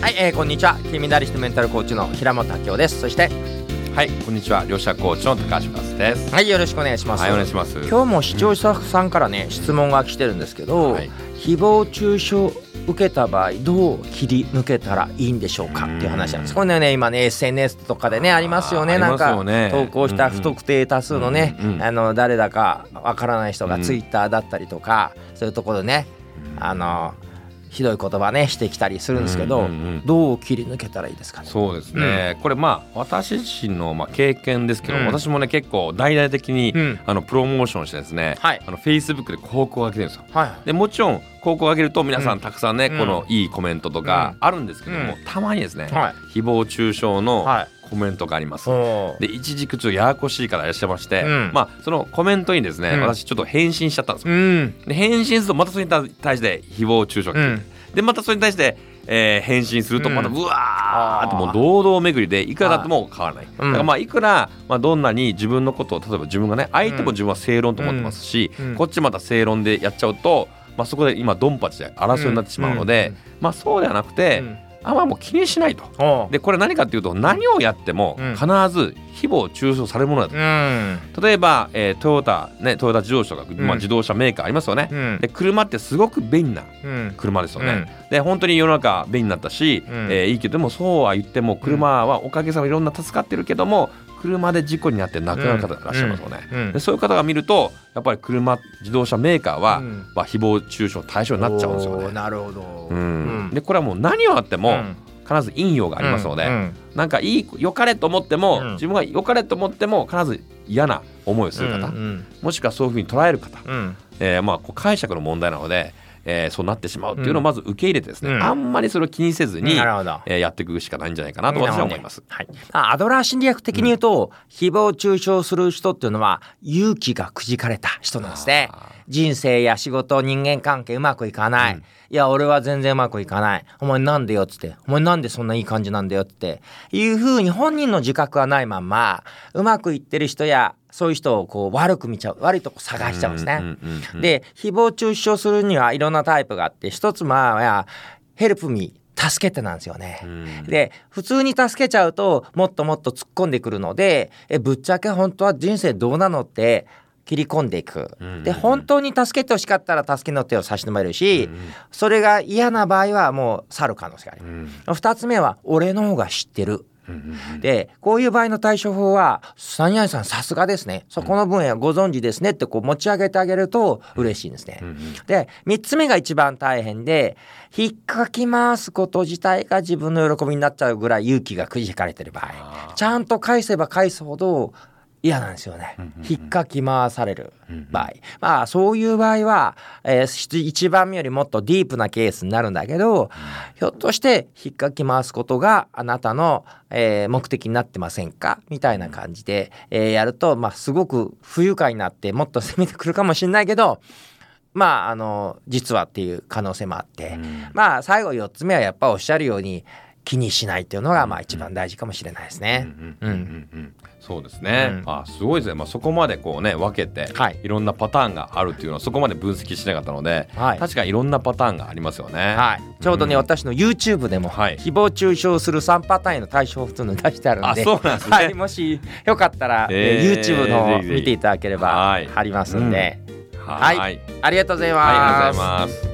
はい、えー、こんにちは。金メダリストメンタルコーチの平本明夫です。そしてはいこんにちは。両者コーチの高橋和です。はいよろしくお願いします。はいお願いします。今日も視聴者さんからね、質問が来てるんですけど、はい。誹謗中傷受けた場合どう切り抜けたらいいんでしょうか？っていう話なんです。これね今ね SNS とかでねありますよね。なんか投稿したうん。うん不特定多数のね、うんうんあの誰だかわからない人がうん。ツイッターだったりとか、そういうところでねあのひどい言葉ねしてきたりするんですけど、うんうんうん。どう切り抜けたらいいですかね？そうですね、これまあ私自身のまあ経験ですけど、うん。私もね結構大々的に、うん。あのプロモーションしてですね、はい。あの Facebook で広告を上げてるんですよ。はい。でもちろん広告を上げると皆さうんんたくさんね、うん。このいいコメントとかあるんですけども、うたまにですね、はい。誹謗中傷のはい。コメントがあります、おー。で一軸ちょっとややこしいからいらっしゃいまして、うん。まあそのコメントにですね、うん。私ちょっと返信しちゃったんですよ。うん。で返信するとまたそれに対して誹謗中傷が来て、うん。でまたそれに対して、えー返信するとまたうわーってもう堂々巡りでいくらだっても変わらない、だからまあいくら、まあ、どんなに自分のことを例えば自分がね相手も自分は正論と思ってますし、うん。こっちまた正論でやっちゃうと、まあ、そこで今ドンパチで争いになってしまうので、うんまあそうではなくて、うん。あんまもう気にしないと。でこれ何かっていうと何をやってもうん。必ず誹謗中傷されるものだと。うん。例えば、えートヨタねトヨタ自動車とか、まあ、うん自動車メーカーありますよね。うん。で車ってすごく便利なうん。車ですよね。で本当に世の中便利になったし、うん。えーいいけどでもそうは言っても車はおかげさまでいろんな助かってるけども車で事故になって亡くなる方がいらっしゃいますよね。うん。でそういう方が見るとやっぱり車自動車メーカーは、うん。まあ、誹謗中傷の対象になっちゃうんですよね。なるほど。うん。でこれはもう何をあっても、うん必ず陰陽がありますので、うんなんかいい良かれと思っても、うん。自分が良かれと思っても必ず嫌な思いをする方、うんもしくはそういうふうに捉える方、うん。えーまあ、こう解釈の問題なので、えーそうなってしまうっていうのをまず受け入れてですね、うん。あんまりそれを気にせずに、なるほど。えーやっていくしかないんじゃないかなと私は思います。はい、あアドラー心理学的に言うと、誹謗中傷する人っていうのは勇気がくじかれた人なんですね。人生や仕事人間関係うまくいかない、うん。いや俺は全然うまくいかない。お前なんでよっつって。お前なんでそんないい感じなんだよって。いうふうに本人の自覚はないまんまうまくいってる人やそういう人をこう悪く見ちゃう悪いとこ探しちゃうんですね。で誹謗中傷するにはいろんなタイプがあって一つまあヘルプミー助けてなんですよね。うん。で普通に助けちゃうともっともっと突っ込んでくるのでえぶっちゃけ本当は人生どうなのって切り込んでいく。うんで本当に助けてほしかったら助けの手を差し伸べるし、うんそれが嫌な場合はもう去る可能性がありう。ん。二つ目は俺の方が知ってる。うんうんでこういう場合の対処法は「三谷さんさすがですね。そこの分野ご存知ですね」ってこう持ち上げてあげると嬉しいんですね。うんうん。で3つ目が一番大変で引っかき回すこと自体が自分の喜びになっちゃうぐらい勇気がくじかれてる場合。ちゃんと返せば返すほど嫌なんですよね。引っかき回されるうん場合。まあそういう場合は、えー、1番目よりもっとディープなケースになるんだけどひょっとして引っかき回すことがあなたの、えー目的になってませんか？みたいな感じで、えーやると、まあ、すごく不愉快になってもっと攻めてくるかもしれないけどまああの実はっていう可能性もあって、うん。まあ最後4つ目はやっぱおっしゃるように気にしないっていうのがまあ一番大事かもしれないですね。うんうんうん。うんそうですね、うん。あすごいですね、まあ、そこまでこうね分けて、はい。い、ろんなパターンがあるっていうのはそこまで分析しなかったので、はい。確かにいろんなパターンがありますよね。はい、ちょうどね、うん私の YouTube でもはい。誹謗中傷する3パターンへの対処法っていうのを出してあるんであそうなんですね。はい、もしよかったら、えーえー YouTube の見ていただければはい。貼りますんで、はい、ははい。い、ありがとうございありがとうごます。ざいます。